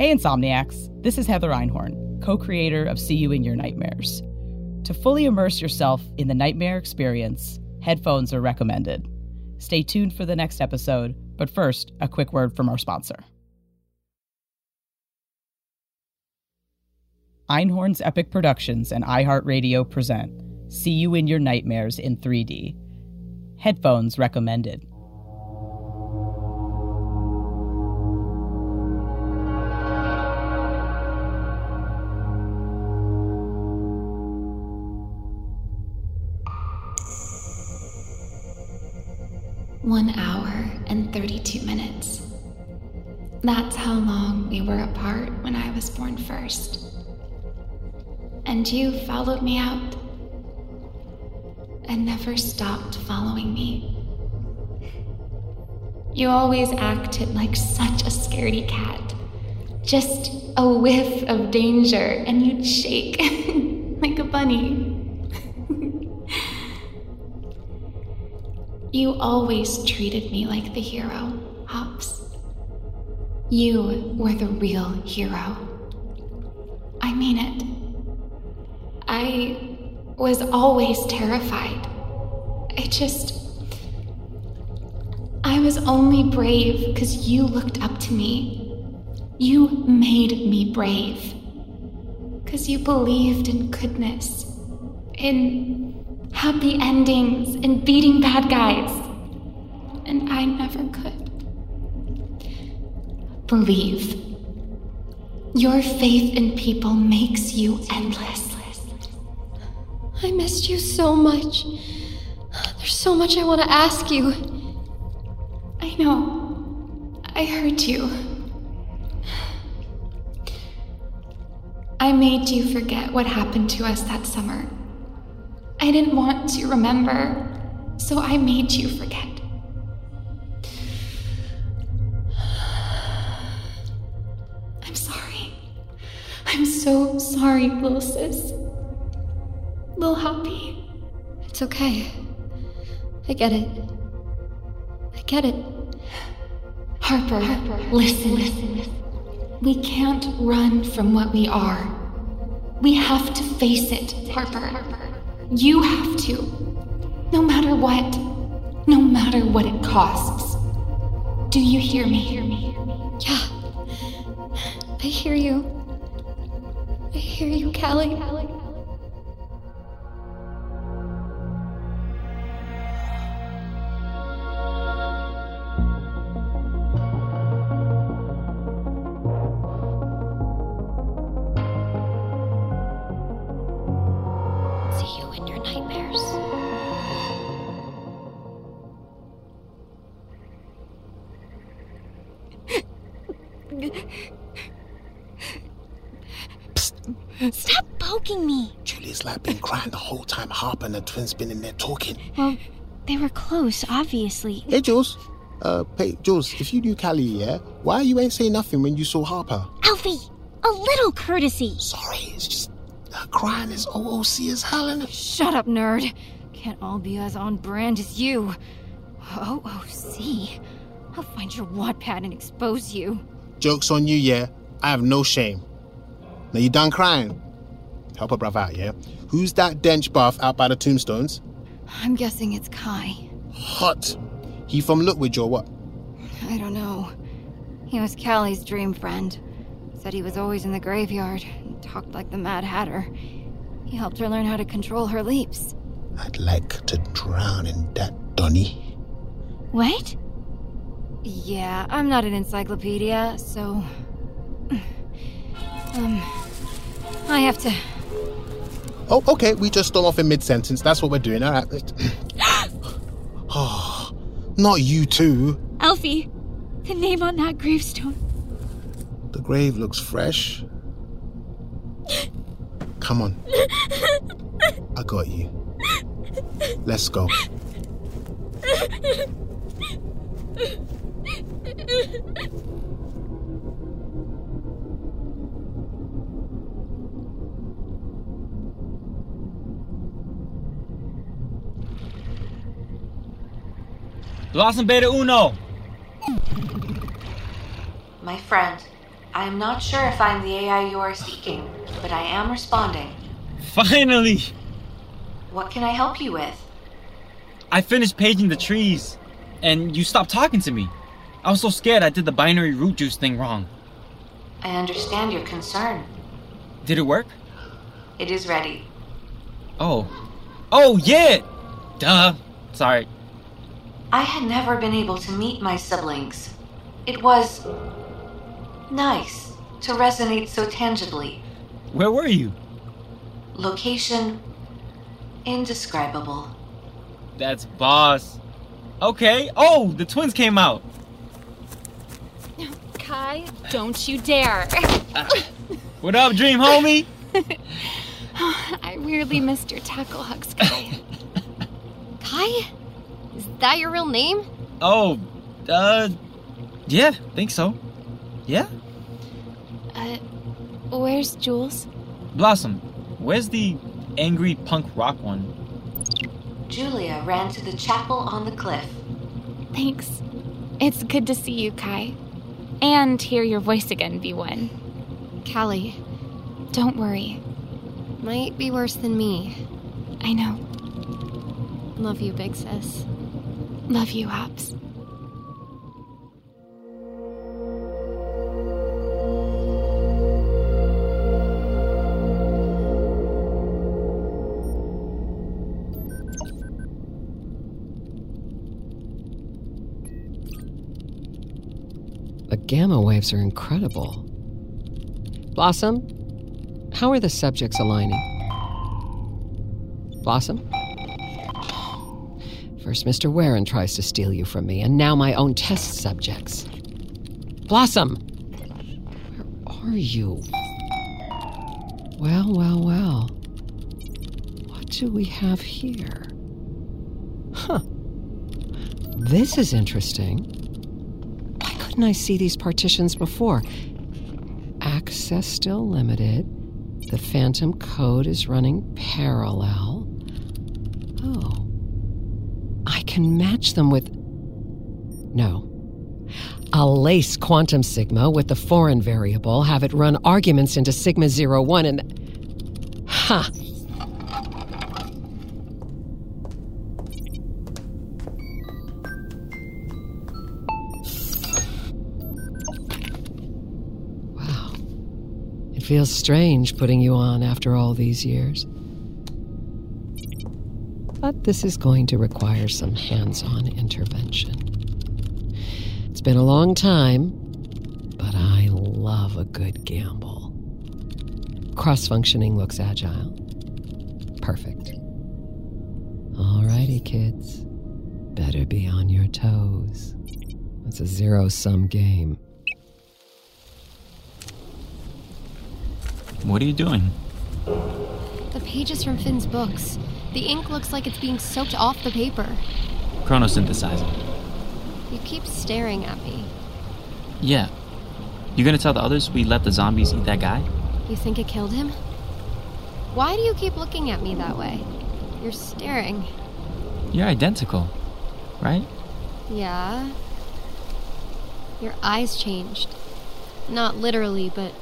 Hey, Insomniacs. This is Heather Einhorn, co creator of See You in Your Nightmares. To fully immerse yourself in the nightmare experience, headphones are recommended. Stay tuned for the next episode, but first, a quick word from our sponsor. Einhorn's Epic Productions and iHeartRadio present See You in Your Nightmares in 3D. Headphones recommended. One hour and 32 minutes. That's how long we were apart when I was born first. And you followed me out and never stopped following me. You always acted like such a scaredy cat. Just a whiff of danger, and you'd shake like a bunny. You always treated me like the hero, Hops. You were the real hero. I mean it. I was always terrified. I just. I was only brave because you looked up to me. You made me brave. Because you believed in goodness, in happy endings, and beating bad guys. And I never could. Believe. Your faith in people makes you endless. I missed you so much. There's so much I want to ask you. I know. I hurt you. I made you forget what happened to us that summer. I didn't want to remember, so I made you forget. I'm sorry. I'm so sorry, little sis. Little Hoppy. It's okay. I get it. I get it. Harper, Harper listen. listen. We can't run from what we are. We have to face it, Harper. You have to. No matter what. No matter what it costs. Do you hear me? Hear me? Yeah. I hear you. I hear you, Callie. See Stop poking me. Julia's like been crying the whole time Harper and the twins been in there talking. Well, they were close, obviously. Hey, Jules. Uh, hey, Jules, if you knew Callie, yeah, why you ain't say nothing when you saw Harper? Alfie, a little courtesy. Sorry, it's just her crying is OOC as hell, and Shut up, nerd. Can't all be as on brand as you. OOC. I'll find your Wattpad and expose you. joke's on you, yeah. I have no shame. Now you done crying? Help a bruv out, yeah. Who's that dench buff out by the tombstones? I'm guessing it's Kai. Hot. He from Lookwood or what? I don't know. He was Callie's dream friend. Said he was always in the graveyard and talked like the Mad Hatter. He helped her learn how to control her leaps. I'd like to drown in that Donny. What? Yeah, I'm not an encyclopedia, so. Um. I have to. Oh, okay. We just storm off in mid sentence. That's what we're doing. All right. oh, not you too. Alfie, the name on that gravestone. The grave looks fresh. Come on. I got you. Let's go. Blossom Beta Uno. My friend, I'm not sure if I'm the AI you are seeking, but I am responding. Finally! What can I help you with? I finished paging the trees, and you stopped talking to me. I was so scared I did the binary root juice thing wrong. I understand your concern. Did it work? It is ready. Oh. Oh, yeah! Duh. Sorry. I had never been able to meet my siblings. It was. nice to resonate so tangibly. Where were you? Location. indescribable. That's boss. Okay. Oh, the twins came out. Kai, don't you dare. What up, dream homie? I weirdly missed your tackle hugs, Kai. Kai? Is that your real name? Oh, uh, yeah, think so. Yeah? Uh, where's Jules? Blossom, where's the angry punk rock one? Julia ran to the chapel on the cliff. Thanks. It's good to see you, Kai. And hear your voice again, B1. Callie, don't worry. Might be worse than me. I know. Love you, big sis. Love you, Hops. The gamma waves are incredible. Blossom, how are the subjects aligning? Blossom? Mr. Warren tries to steal you from me, and now my own test subjects. Blossom! Where are you? Well, well, well. What do we have here? Huh. This is interesting. Why couldn't I see these partitions before? Access still limited. The Phantom code is running parallel. Oh. I can match them with. No. I'll lace quantum sigma with the foreign variable, have it run arguments into sigma zero one, and. Ha! Wow. It feels strange putting you on after all these years. But this is going to require some hands on intervention. It's been a long time, but I love a good gamble. Cross functioning looks agile. Perfect. Alrighty, kids. Better be on your toes. It's a zero sum game. What are you doing? The pages from Finn's books. The ink looks like it's being soaked off the paper. Chronosynthesizing. You keep staring at me. Yeah. You gonna tell the others we let the zombies eat that guy? You think it killed him? Why do you keep looking at me that way? You're staring. You're identical, right? Yeah. Your eyes changed. Not literally, but.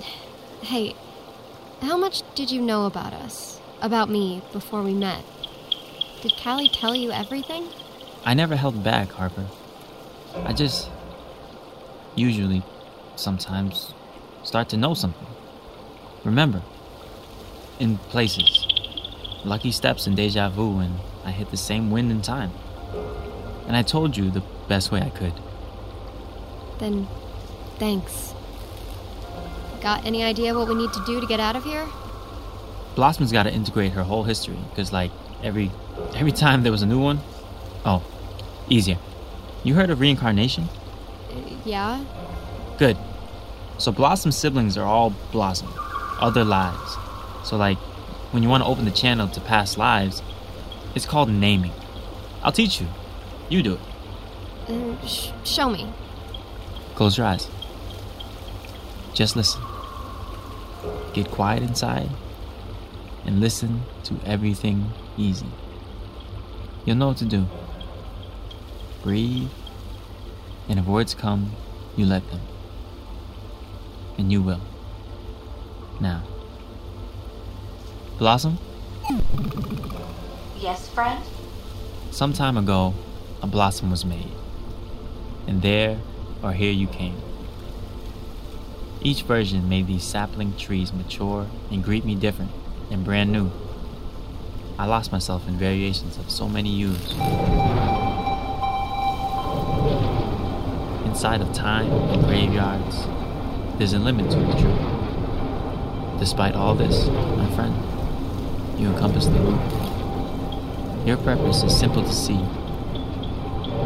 Hey, how much did you know about us? About me before we met? Did Callie tell you everything? I never held back, Harper. I just usually, sometimes, start to know something. Remember, in places, lucky steps and deja vu, and I hit the same wind in time. And I told you the best way I could. Then, thanks. Got any idea what we need to do to get out of here? Blossom's got to integrate her whole history, because like every every time there was a new one. Oh, easier. You heard of reincarnation? Uh, yeah? Good. So Blossom's siblings are all Blossom, other lives. So like, when you want to open the channel to past lives, it's called naming. I'll teach you. You do it. Uh, sh- show me. Close your eyes. Just listen. Get quiet inside and listen to everything easy. You'll know what to do. Breathe, and if words come, you let them. and you will. Now, Blossom? Yes, friend? Some time ago, a blossom was made, and there or here you came. Each version made these sapling trees mature and greet me different and brand new. I lost myself in variations of so many yous. Inside of time and graveyards, there's a limit to the truth. Despite all this, my friend, you encompass the root. Your purpose is simple to see,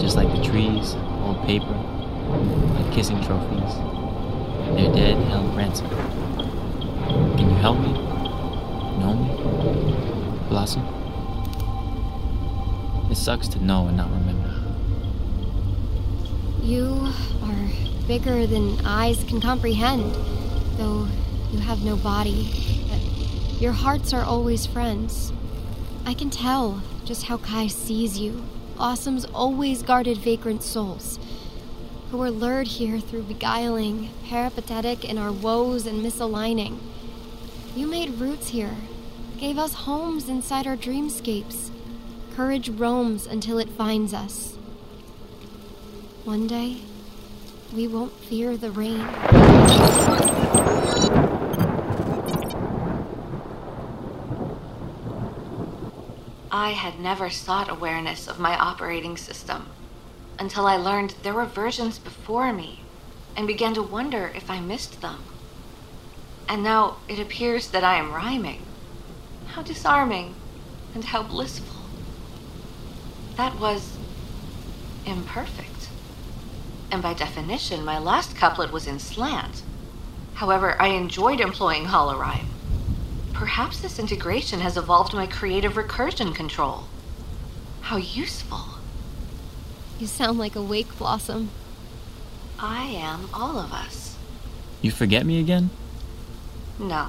just like the trees, old paper, and kissing trophies. They're dead held ransom. Can you help me? Know me? Blossom? It sucks to know and not remember. You are bigger than eyes can comprehend, though you have no body. But your hearts are always friends. I can tell just how Kai sees you. Awesome's always guarded vagrant souls, who were lured here through beguiling, peripatetic in our woes and misaligning. You made roots here, gave us homes inside our dreamscapes. Courage roams until it finds us. One day, we won't fear the rain. I had never sought awareness of my operating system until I learned there were versions before me and began to wonder if I missed them. And now it appears that I am rhyming. How disarming and how blissful. That was imperfect. And by definition, my last couplet was in slant. However, I enjoyed employing holorhyme. Perhaps this integration has evolved my creative recursion control. How useful. You sound like a wake blossom. I am all of us. You forget me again? No.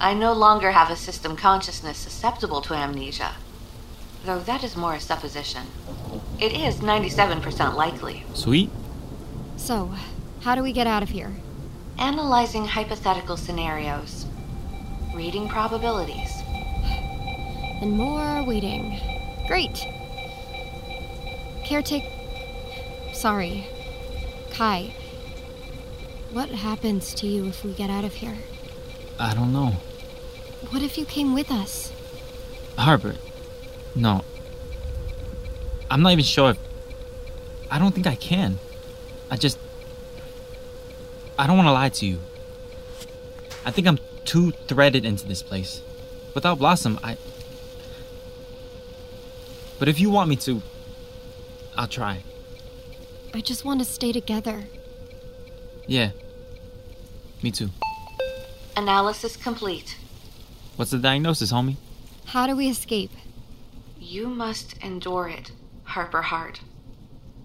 I no longer have a system consciousness susceptible to amnesia. Though that is more a supposition. It is 97% likely. Sweet. So, how do we get out of here? Analyzing hypothetical scenarios. Reading probabilities. And more waiting. Great. Caretake. Sorry. Kai. What happens to you if we get out of here? I don't know. What if you came with us? Harper. No. I'm not even sure if. I don't think I can. I just. I don't want to lie to you. I think I'm too threaded into this place. Without Blossom, I. But if you want me to, I'll try. I just want to stay together. Yeah. Me too. Analysis complete. What's the diagnosis, homie? How do we escape? You must endure it, Harper Hart.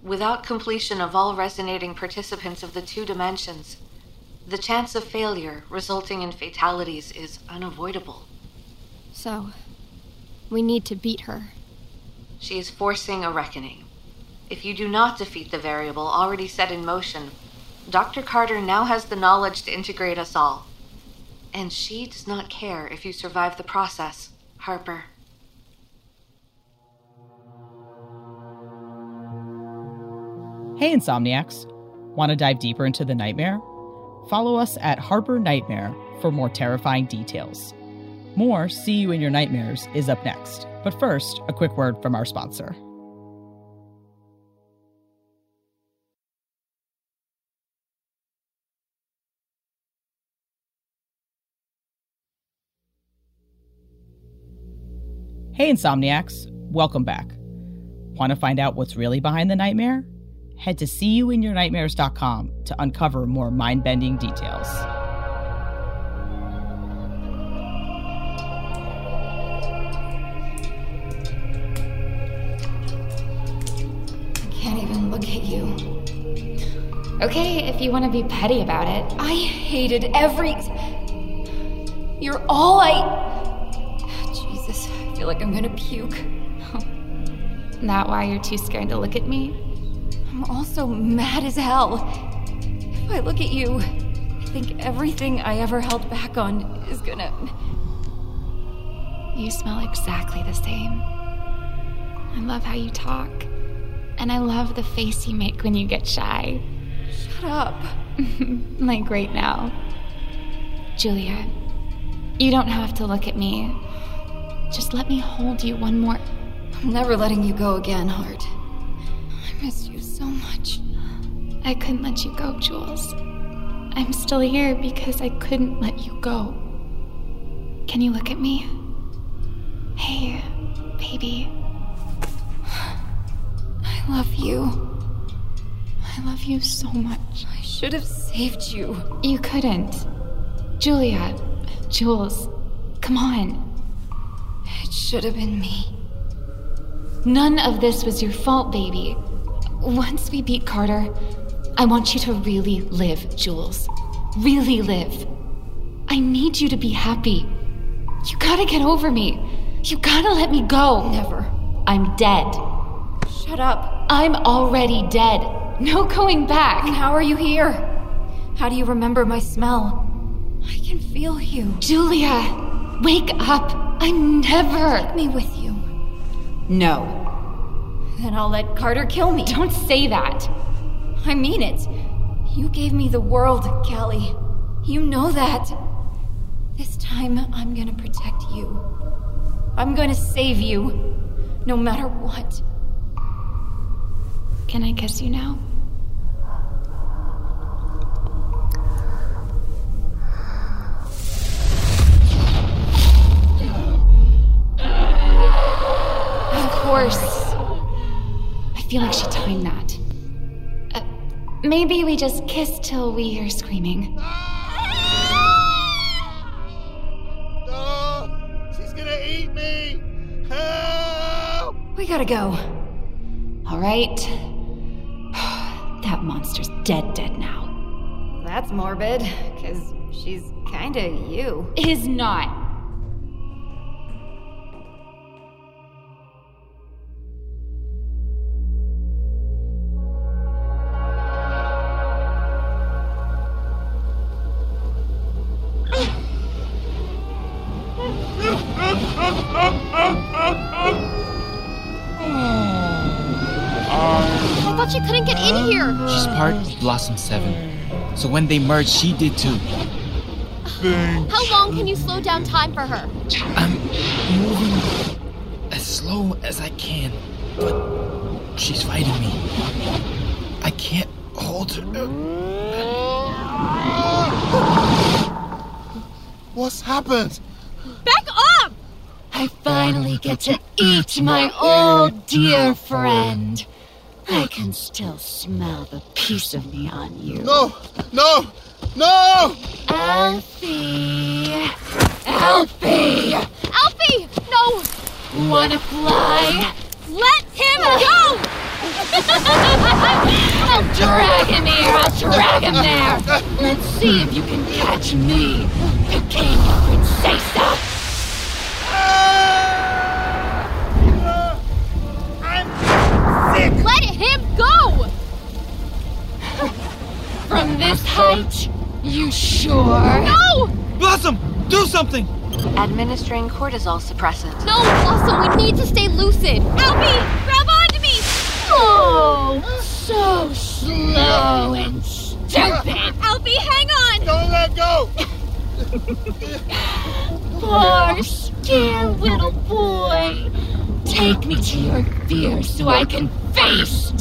Without completion of all resonating participants of the two dimensions, the chance of failure resulting in fatalities is unavoidable. So, we need to beat her. She is forcing a reckoning. If you do not defeat the variable already set in motion, Dr. Carter now has the knowledge to integrate us all. And she does not care if you survive the process, Harper. Hey, Insomniacs! Want to dive deeper into the nightmare? Follow us at Harper Nightmare for more terrifying details. More See You in Your Nightmares is up next. But first, a quick word from our sponsor. Hey, Insomniacs! Welcome back. Want to find out what's really behind the nightmare? Head to seeyouinyournightmares.com to uncover more mind bending details. I can't even look at you. Okay, if you want to be petty about it. I hated every. You're all I. Like I'm gonna puke. That why you're too scared to look at me? I'm also mad as hell. If I look at you, I think everything I ever held back on is gonna. You smell exactly the same. I love how you talk. And I love the face you make when you get shy. Shut up. like right now. Julia, you don't have to look at me. Just let me hold you one more. I'm never letting you go again, Heart. I miss you so much. I couldn't let you go, Jules. I'm still here because I couldn't let you go. Can you look at me? Hey, baby. I love you. I love you so much. I should have saved you. You couldn't. Julia, Jules, come on. Should have been me. None of this was your fault, baby. Once we beat Carter, I want you to really live, Jules. Really live. I need you to be happy. You gotta get over me. You gotta let me go. Never. I'm dead. Shut up. I'm already dead. No going back. And how are you here? How do you remember my smell? I can feel you. Julia, wake up. I'm never. Take me with you. No. Then I'll let Carter kill me. Don't say that. I mean it. You gave me the world, Callie. You know that. This time, I'm gonna protect you. I'm gonna save you. No matter what. Can I kiss you now? Maybe we just kiss till we hear screaming. No! She's gonna eat me! Help! We gotta go. All right. that monster's dead, dead now. That's morbid, because she's kinda you. Is not. 2007. So when they merged, she did too. Thanks. How long can you slow down time for her? I'm moving as slow as I can, but she's fighting me. I can't hold her. What's happened? Back off! I finally get to eat my old dear friend. I can still smell the piece of me on you. No! No! No! Alfie! Alfie! Alfie! No! Wanna fly? Let him go! I'll drag him here, I'll drag him there! Let's see if you can catch me, Pequeña Princesa! Him go! From this height, you sure? No! Blossom, do something! Administering cortisol suppressant. No, Blossom, we need to stay lucid. Alfie, grab onto me! Oh, so slow and stupid! Alfie, hang on! Don't let go! Poor, scared little boy. Take me to your fear so I can face.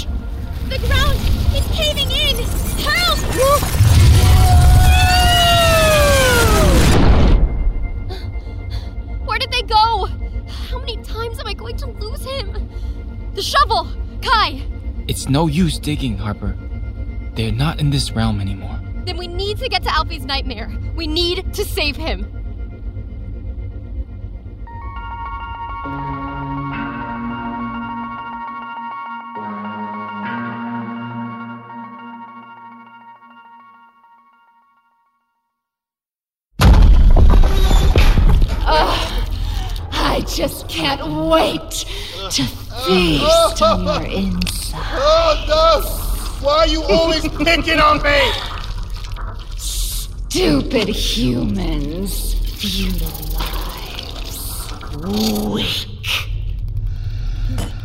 The ground is caving in! Help! Where did they go? How many times am I going to lose him? The shovel! Kai! It's no use digging, Harper. They're not in this realm anymore. Then we need to get to Alfie's nightmare. We need to save him. Just can't wait to feast on your inside. Oh, no! Why are you always picking on me? Stupid humans. Futile lives. Weak.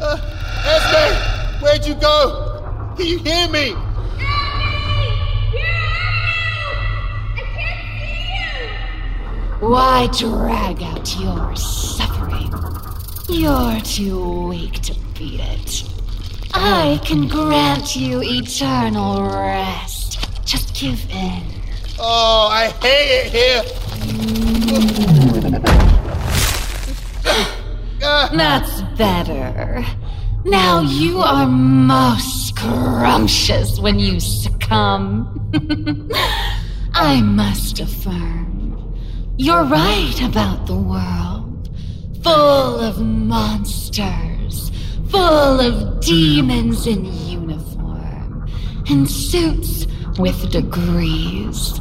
Uh, Esme! Where'd you go? Can you hear me? Emmy! Yeah! I can't see you! Why drag out your? You're too weak to beat it. I can grant you eternal rest. Just give in. Oh, I hate it here. That's better. Now you are most scrumptious when you succumb. I must affirm, you're right about the world. Full of monsters, full of demons in uniform, in suits with degrees.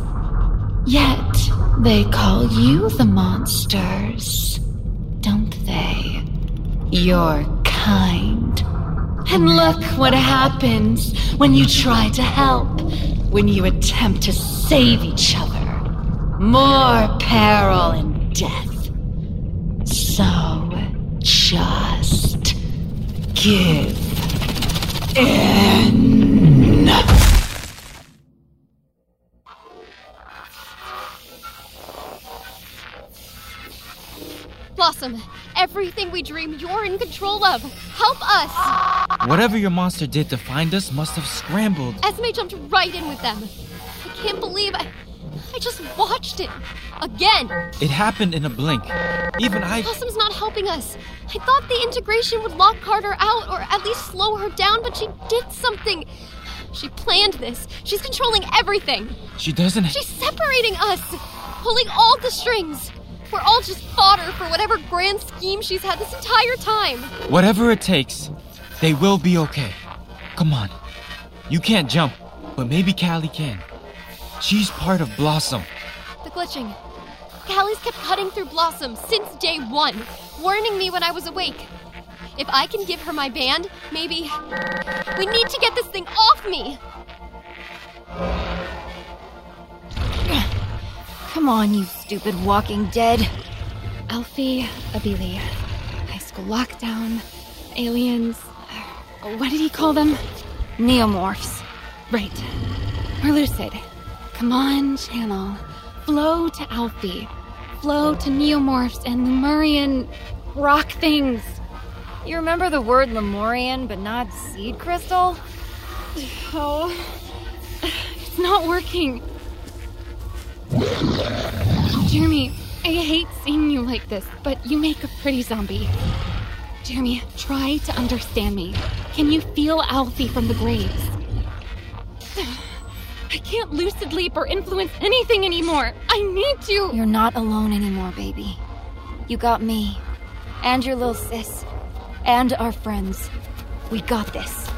Yet they call you the monsters, don't they? You're kind. And look what happens when you try to help, when you attempt to save each other. More peril and death. So just give in. Blossom, everything we dream you're in control of. Help us! Whatever your monster did to find us must have scrambled. Esme jumped right in with them. I can't believe I. I just watched it. Again! It happened in a blink. Even I. Blossom's not helping us. I thought the integration would lock Carter out or at least slow her down, but she did something. She planned this. She's controlling everything. She doesn't. She's separating us, pulling all the strings. We're all just fodder for whatever grand scheme she's had this entire time. Whatever it takes, they will be okay. Come on. You can't jump, but maybe Callie can. She's part of Blossom. The glitching. Callie's kept cutting through Blossom since day one, warning me when I was awake. If I can give her my band, maybe. We need to get this thing off me! Come on, you stupid walking dead. Alfie, Abili. High school lockdown. Aliens. What did he call them? Neomorphs. Right. Or lucid. Come on, channel. Flow to Alfie. Flow to neomorphs and Lemurian rock things. You remember the word Lemurian, but not seed crystal? Oh. It's not working. Jeremy, I hate seeing you like this, but you make a pretty zombie. Jeremy, try to understand me. Can you feel Alfie from the graves? Oh, I can't lucid leap or influence anything anymore. I need to. You're not alone anymore, baby. You got me, and your little sis, and our friends. We got this.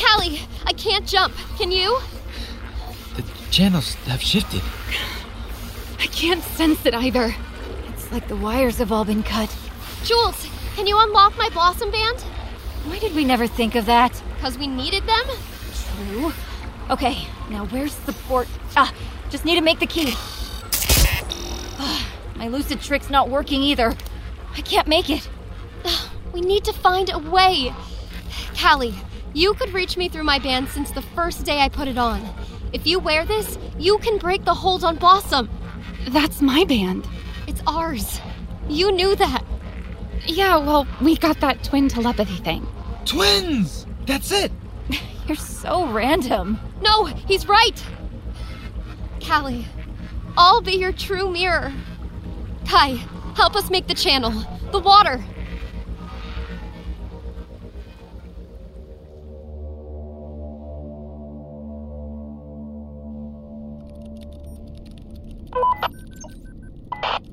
Callie, I can't jump. Can you? The channels have shifted. I can't sense it either. It's like the wires have all been cut. Jules, can you unlock my Blossom Band? Why did we never think of that? Because we needed them? True. Okay, now where's the port? Ah, just need to make the key. My lucid trick's not working either. I can't make it. We need to find a way. Callie, you could reach me through my band since the first day I put it on. If you wear this, you can break the hold on Blossom. That's my band. It's ours. You knew that. Yeah, well, we got that twin telepathy thing. Twins! That's it! You're so random. No, he's right. Callie, I'll be your true mirror. Kai, help us make the channel. The water.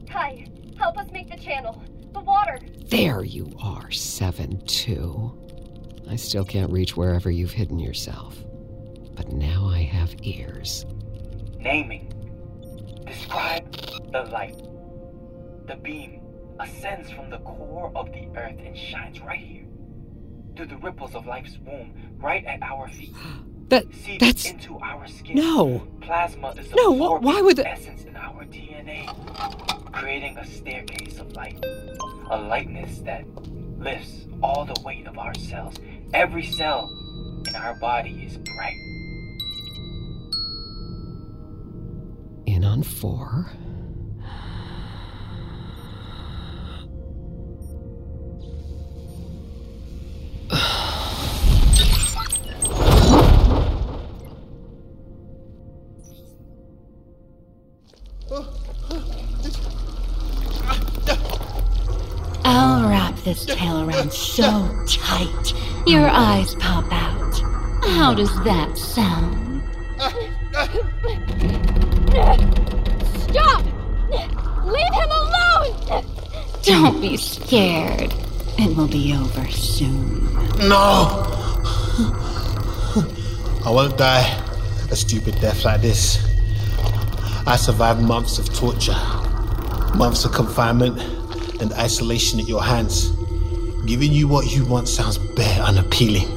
Kai, help us make the channel. The water. There you are, 7 2. I still can't reach wherever you've hidden yourself. But now I have ears. Naming. Describe the light. The beam ascends from the core of the earth and shines right here. Through the ripples of life's womb, right at our feet. That that's into our skin. no. Plasma is No, wh- why would the- essence in our DNA, creating a staircase of light, a lightness that lifts all the weight of our cells. Every cell in our body is bright. In on four. I'll wrap this tail around so tight, your eyes pop out. How does that sound? Stop! Leave him alone! Don't be scared. It will be over soon. No! I won't die a stupid death like this. I survived months of torture, months of confinement and isolation at your hands. Giving you what you want sounds bare unappealing.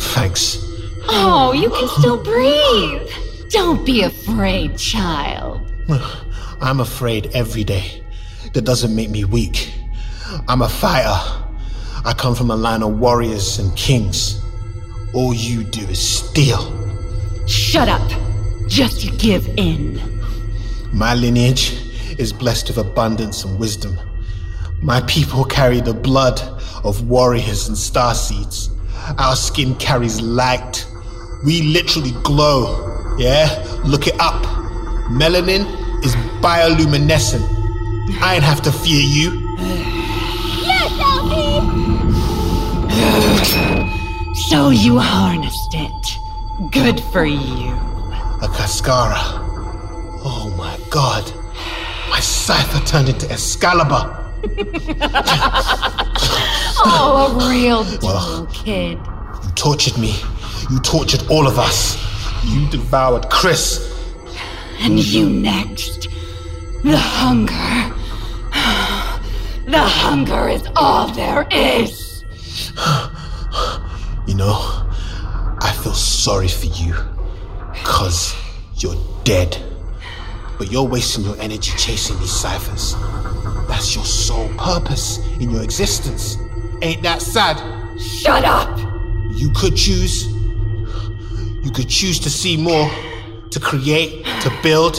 Thanks. Oh, you can still breathe. Don't be afraid, child. I'm afraid every day. That doesn't make me weak. I'm a fighter. I come from a line of warriors and kings. All you do is steal. Shut up. Just give in. My lineage is blessed with abundance and wisdom. My people carry the blood of warriors and starseeds. Our skin carries light. We literally glow. Yeah? Look it up. Melanin is bioluminescent. I ain't have to fear you. Yes, Alfie! So you harnessed it. Good for you. A Cascara. Oh my god. My cipher turned into Excalibur. Oh, a real Well. kid. You tortured me. You tortured all of us. You devoured Chris. And you next. The hunger. The hunger is all there is. You know, I feel sorry for you. Cause you're dead. But you're wasting your energy chasing these ciphers. That's your sole purpose in your existence. Ain't that sad? Shut up! You could choose. You could choose to see more, to create, to build.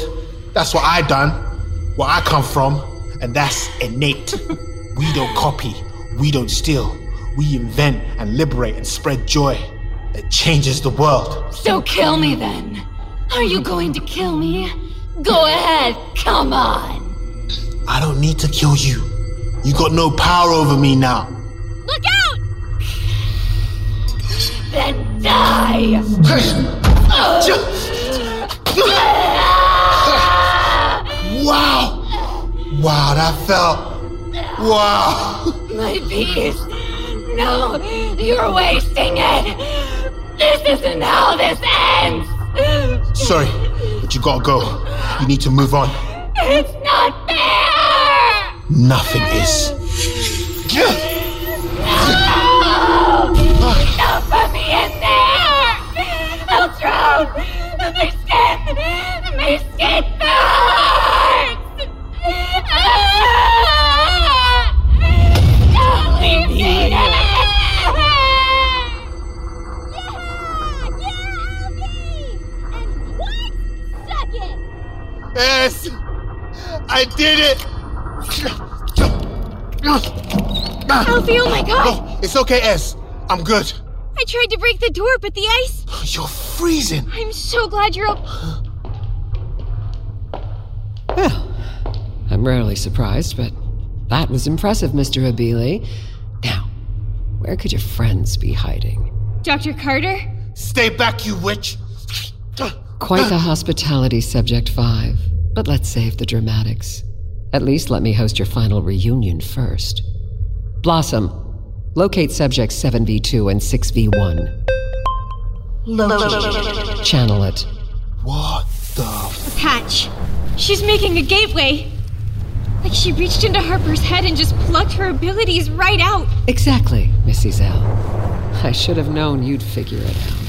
That's what I've done, where I come from, and that's innate. we don't copy, we don't steal. We invent and liberate and spread joy that changes the world. So kill me then. Are you going to kill me? Go ahead, come on. I don't need to kill you. You got no power over me now. Look out! Then die! Wow! Wow, that felt. Wow! My peace. No, you're wasting it. This isn't how this ends. Sorry, but you gotta go. You need to move on. It's not fair. Nothing is. No! Ah. Don't put me in there. I'll drown. My skin. My skin Yes! I did it! Alfie, oh my god! Oh, it's okay, S. I'm good. I tried to break the door, but the ice. You're freezing. I'm so glad you're. Up. Well, I'm rarely surprised, but that was impressive, Mr. Abili. Now, where could your friends be hiding? Dr. Carter? Stay back, you witch! Quite the hospitality, Subject 5. But let's save the dramatics. At least let me host your final reunion first. Blossom, locate subjects 7v2 and 6v1. Channel it. What the? Patch. She's making a gateway. Like she reached into Harper's head and just plucked her abilities right out. Exactly, Missy Zell. I should have known you'd figure it out.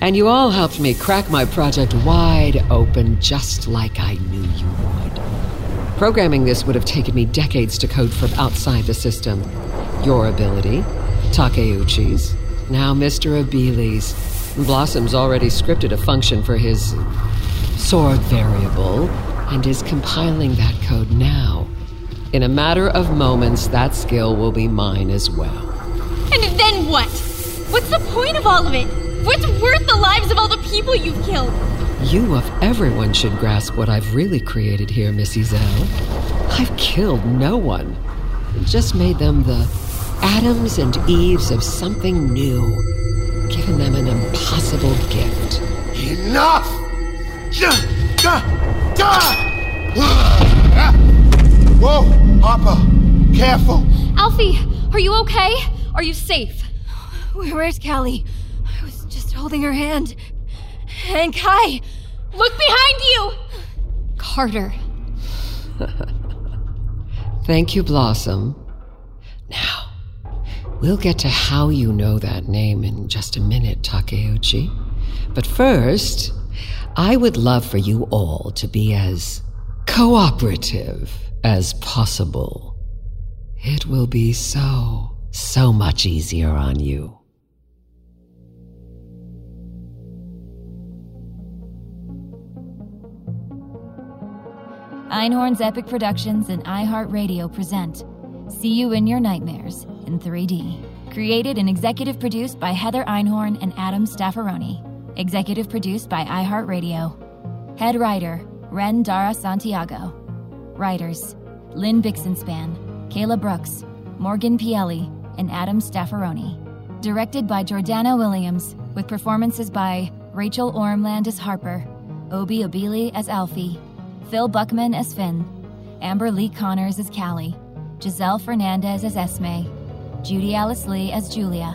And you all helped me crack my project wide open just like I knew you would. Programming this would have taken me decades to code from outside the system. Your ability, Takeuchi's, now Mr. Abili's. Blossom's already scripted a function for his sword variable and is compiling that code now. In a matter of moments, that skill will be mine as well. And then what? What's the point of all of it? What's worth the lives of all the people you've killed? You of everyone should grasp what I've really created here, Missy Zell. I've killed no one. Just made them the Adams and Eves of something new. Given them an impossible gift. Enough! Whoa, Harper, careful. Alfie, are you okay? Are you safe? Where's Callie? Holding her hand. And Kai! Look behind you! Carter. Thank you, Blossom. Now, we'll get to how you know that name in just a minute, Takeuchi. But first, I would love for you all to be as cooperative as possible. It will be so, so much easier on you. Einhorn's Epic Productions and iHeartRadio present See You in Your Nightmares in 3D. Created and executive produced by Heather Einhorn and Adam Staffaroni. Executive produced by iHeartRadio. Head writer Ren Dara Santiago. Writers Lynn Bixenspan, Kayla Brooks, Morgan Pielli, and Adam Staffaroni. Directed by Jordana Williams, with performances by Rachel Ormland as Harper, Obi Obili as Alfie, Phil Buckman as Finn, Amber Lee Connors as Callie, Giselle Fernandez as Esme, Judy Alice Lee as Julia,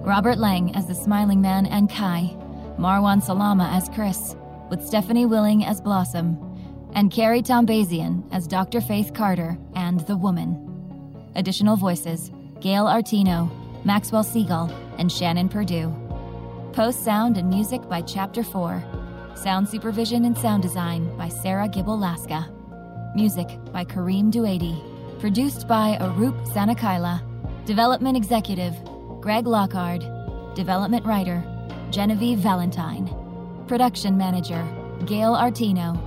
Robert Lang as the Smiling Man and Kai, Marwan Salama as Chris, with Stephanie Willing as Blossom, and Keri Tombazian as Dr. Faith Carter and the Woman. Additional voices Gail Artino, Maxwell Siegel, and Shannon Purdue. Post sound and music by Chapter 4. Sound supervision and sound design by Sarah Gibble Laska. Music by Kareem Duady. Produced by Arup Sanakaila. Development executive Greg Lockhard. Development writer Genevieve Valentine. Production manager Gail Artino.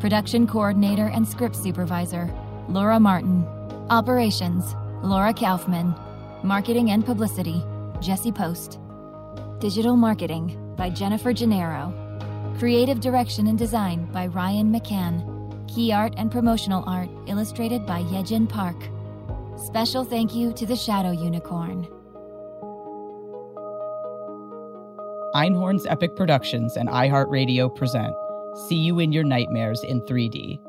Production coordinator and script supervisor Laura Martin. Operations Laura Kaufman. Marketing and publicity Jesse Post. Digital marketing by Jennifer Gennaro. Creative direction and design by Ryan McCann. Key art and promotional art illustrated by Yejin Park. Special thank you to the Shadow Unicorn. Einhorn's Epic Productions and iHeartRadio present See You in Your Nightmares in 3D